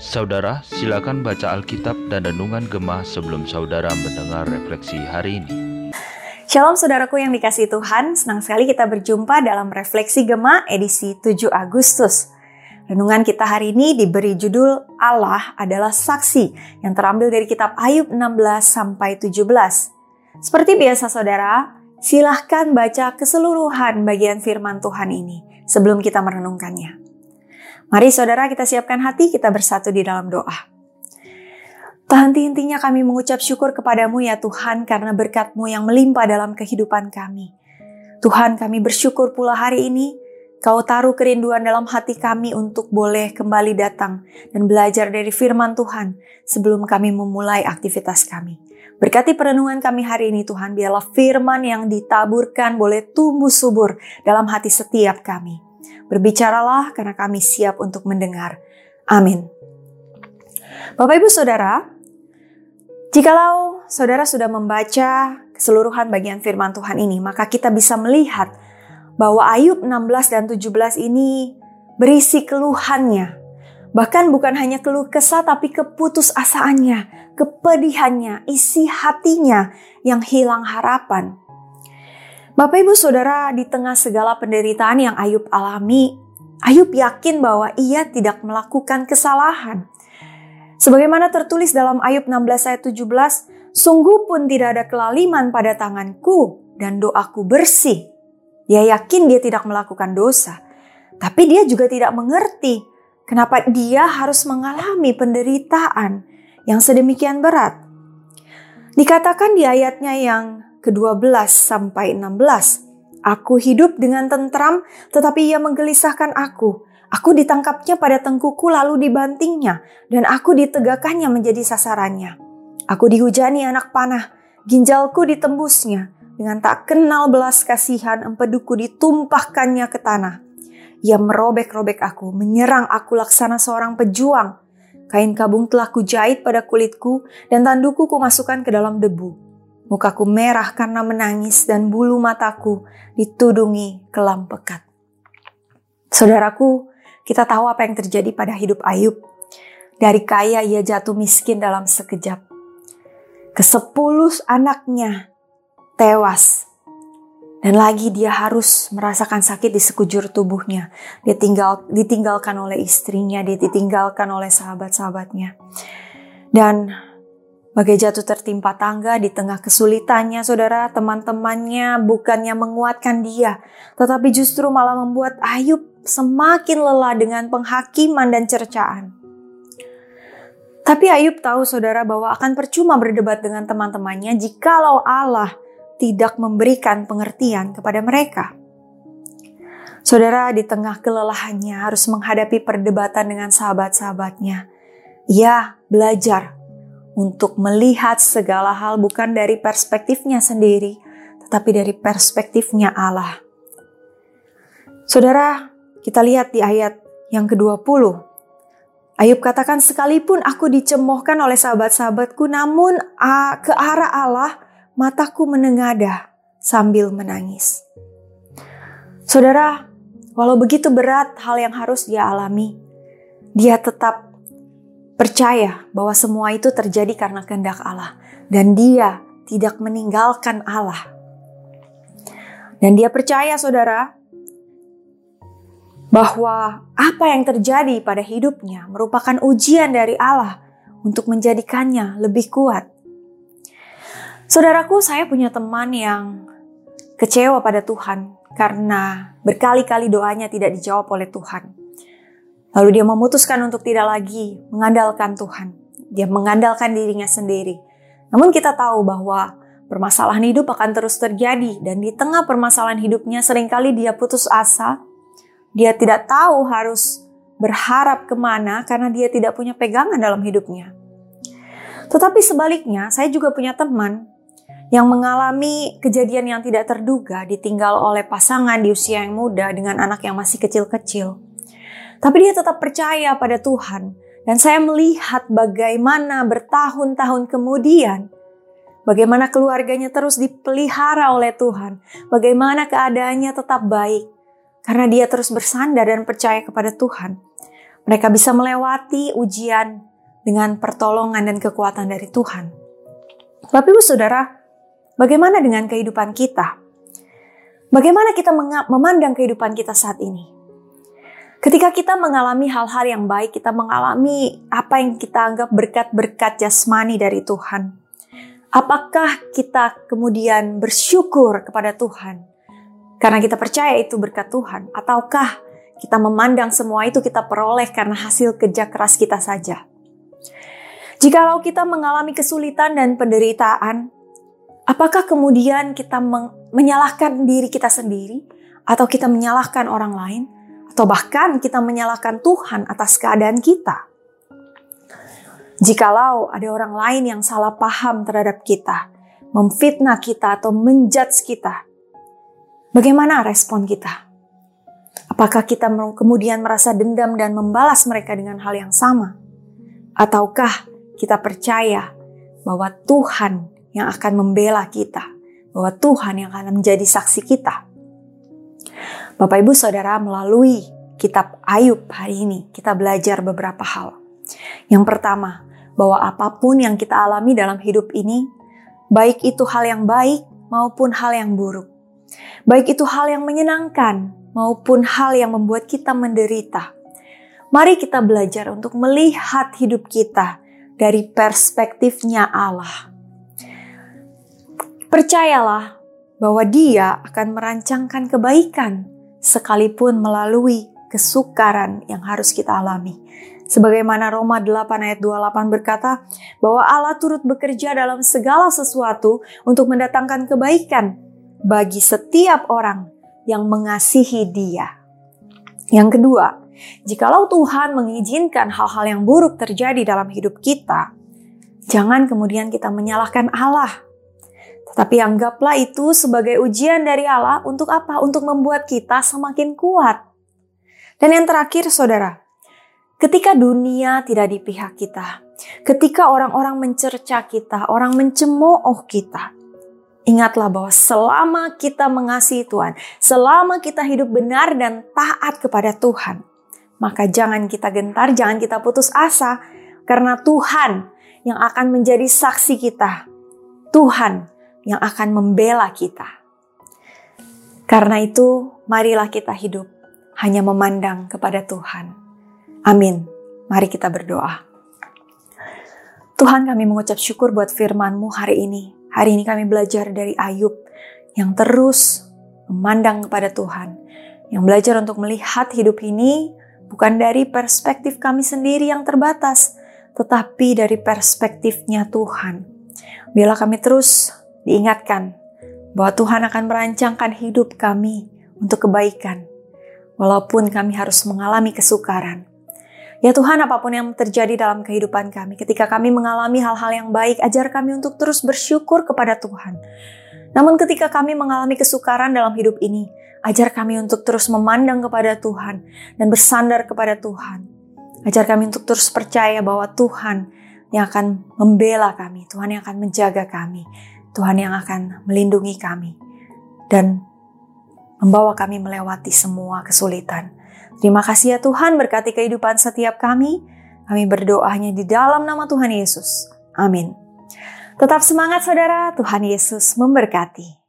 Saudara, silakan baca Alkitab dan Renungan Gemah sebelum saudara mendengar refleksi hari ini. Shalom saudaraku yang dikasih Tuhan, senang sekali kita berjumpa dalam Refleksi Gema edisi 7 Agustus. Renungan kita hari ini diberi judul Allah adalah saksi yang terambil dari kitab Ayub 16 sampai 17. Seperti biasa saudara, silahkan baca keseluruhan bagian firman Tuhan ini sebelum kita merenungkannya. Mari saudara kita siapkan hati, kita bersatu di dalam doa. Tak henti-hentinya kami mengucap syukur kepadamu ya Tuhan karena berkatmu yang melimpah dalam kehidupan kami. Tuhan kami bersyukur pula hari ini Kau taruh kerinduan dalam hati kami untuk boleh kembali datang dan belajar dari firman Tuhan sebelum kami memulai aktivitas kami. Berkati perenungan kami hari ini Tuhan, biarlah firman yang ditaburkan boleh tumbuh subur dalam hati setiap kami. Berbicaralah karena kami siap untuk mendengar. Amin. Bapak Ibu Saudara, Jikalau saudara sudah membaca keseluruhan bagian firman Tuhan ini, maka kita bisa melihat bahwa Ayub 16 dan 17 ini berisi keluhannya. Bahkan bukan hanya keluh kesah tapi keputusasaannya, kepedihannya, isi hatinya yang hilang harapan. Bapak Ibu Saudara, di tengah segala penderitaan yang Ayub alami, Ayub yakin bahwa ia tidak melakukan kesalahan. Sebagaimana tertulis dalam Ayub 16 ayat 17, Sungguh pun tidak ada kelaliman pada tanganku dan doaku bersih. Dia yakin dia tidak melakukan dosa. Tapi dia juga tidak mengerti kenapa dia harus mengalami penderitaan yang sedemikian berat. Dikatakan di ayatnya yang ke-12 sampai 16, Aku hidup dengan tentram, tetapi ia menggelisahkan aku. Aku ditangkapnya pada tengkuku lalu dibantingnya, dan aku ditegakkannya menjadi sasarannya. Aku dihujani anak panah, ginjalku ditembusnya. Dengan tak kenal belas kasihan, empeduku ditumpahkannya ke tanah. Ia merobek-robek aku, menyerang aku laksana seorang pejuang. Kain kabung telah kujahit pada kulitku, dan tanduku kumasukkan ke dalam debu. Mukaku merah karena menangis, dan bulu mataku ditudungi kelam pekat. Saudaraku, kita tahu apa yang terjadi pada hidup Ayub. Dari kaya ia jatuh miskin dalam sekejap. Kesepuluh anaknya tewas. Dan lagi dia harus merasakan sakit di sekujur tubuhnya. Dia tinggal ditinggalkan oleh istrinya, dia ditinggalkan oleh sahabat-sahabatnya. Dan bagai jatuh tertimpa tangga di tengah kesulitannya, saudara, teman-temannya bukannya menguatkan dia, tetapi justru malah membuat Ayub semakin lelah dengan penghakiman dan cercaan. Tapi Ayub tahu saudara bahwa akan percuma berdebat dengan teman-temannya jikalau Allah tidak memberikan pengertian kepada mereka. Saudara di tengah kelelahannya harus menghadapi perdebatan dengan sahabat-sahabatnya. Ia belajar untuk melihat segala hal bukan dari perspektifnya sendiri, tetapi dari perspektifnya Allah. Saudara, kita lihat di ayat yang ke-20. Ayub katakan, sekalipun aku dicemohkan oleh sahabat-sahabatku, namun ke arah Allah, mataku menengadah sambil menangis. Saudara, walau begitu berat hal yang harus dia alami, dia tetap percaya bahwa semua itu terjadi karena kehendak Allah. Dan dia tidak meninggalkan Allah. Dan dia percaya saudara, bahwa apa yang terjadi pada hidupnya merupakan ujian dari Allah untuk menjadikannya lebih kuat. Saudaraku, saya punya teman yang kecewa pada Tuhan karena berkali-kali doanya tidak dijawab oleh Tuhan. Lalu dia memutuskan untuk tidak lagi mengandalkan Tuhan. Dia mengandalkan dirinya sendiri. Namun kita tahu bahwa permasalahan hidup akan terus terjadi dan di tengah permasalahan hidupnya sering kali dia putus asa, dia tidak tahu harus berharap ke mana karena dia tidak punya pegangan dalam hidupnya. Tetapi sebaliknya, saya juga punya teman yang mengalami kejadian yang tidak terduga ditinggal oleh pasangan di usia yang muda dengan anak yang masih kecil-kecil. Tapi dia tetap percaya pada Tuhan. Dan saya melihat bagaimana bertahun-tahun kemudian Bagaimana keluarganya terus dipelihara oleh Tuhan. Bagaimana keadaannya tetap baik. karena dia terus bersandar dan percaya kepada Tuhan, mereka bisa melewati ujian dengan pertolongan dan kekuatan dari Tuhan. Bapak Ibu Saudara, bagaimana dengan kehidupan kita? Bagaimana kita memandang kehidupan kita saat ini? Ketika kita mengalami hal-hal yang baik, kita mengalami apa yang kita anggap berkat-berkat jasmani dari Tuhan. Apakah kita kemudian bersyukur kepada Tuhan karena kita percaya itu berkat Tuhan, ataukah kita memandang semua itu kita peroleh karena hasil kerja keras kita saja? Jikalau kita mengalami kesulitan dan penderitaan, apakah kemudian kita menyalahkan diri kita sendiri, atau kita menyalahkan orang lain, atau bahkan kita menyalahkan Tuhan atas keadaan kita? Jikalau ada orang lain yang salah paham terhadap kita, memfitnah kita, atau menjudge kita, bagaimana respon kita? Apakah kita kemudian merasa dendam dan membalas mereka dengan hal yang sama? Ataukah kita percaya bahwa Tuhan yang akan membela kita, bahwa Tuhan yang akan menjadi saksi kita. Bapak Ibu Saudara melalui kitab Ayub hari ini kita belajar beberapa hal. Yang pertama, bahwa apa pun yang kita alami dalam hidup ini, baik itu hal yang baik maupun hal yang buruk. Baik itu hal yang menyenangkan maupun hal yang membuat kita menderita. Mari kita belajar untuk melihat hidup kita dari perspektifnya Allah. Percayalah bahwa Dia akan merancangkan kebaikan sekalipun melalui kesukaran yang harus kita alami. Sebagaimana Roma 8 ayat 28 berkata bahwa Allah turut bekerja dalam segala sesuatu untuk mendatangkan kebaikan bagi setiap orang yang mengasihi Dia. Yang kedua, Jikalau Tuhan mengizinkan hal-hal yang buruk terjadi dalam hidup kita, jangan kemudian kita menyalahkan Allah. Tetapi anggaplah itu sebagai ujian dari Allah untuk apa? Untuk membuat kita semakin kuat. Dan yang terakhir, saudara, ketika dunia tidak di pihak kita, ketika orang-orang mencerca kita, orang mencemooh kita, Ingatlah bahwa selama kita mengasihi Tuhan, selama kita hidup benar dan taat kepada Tuhan, maka jangan kita gentar, jangan kita putus asa, karena Tuhan yang akan menjadi saksi kita. Tuhan yang akan membela kita. Karena itu, marilah kita hidup hanya memandang kepada Tuhan. Amin. Mari kita berdoa. Tuhan kami mengucap syukur buat firman-Mu hari ini. Hari ini kami belajar dari Ayub yang terus memandang kepada Tuhan. Yang belajar untuk melihat hidup ini bukan dari perspektif kami sendiri yang terbatas, tetapi dari perspektifnya Tuhan. Bila kami terus diingatkan bahwa Tuhan akan merancangkan hidup kami untuk kebaikan, walaupun kami harus mengalami kesukaran. Ya Tuhan, apa pun yang terjadi dalam kehidupan kami, ketika kami mengalami hal-hal yang baik, ajar kami untuk terus bersyukur kepada Tuhan. Namun ketika kami mengalami kesukaran dalam hidup ini, Ajar kami untuk terus memandang kepada Tuhan dan bersandar kepada Tuhan. Ajar kami untuk terus percaya bahwa Tuhan yang akan membela kami, Tuhan yang akan menjaga kami, Tuhan yang akan melindungi kami, dan membawa kami melewati semua kesulitan. Terima kasih ya Tuhan berkati kehidupan setiap kami. Kami berdoanya di dalam nama Tuhan Yesus. Amin. Tetap semangat saudara, Tuhan Yesus memberkati.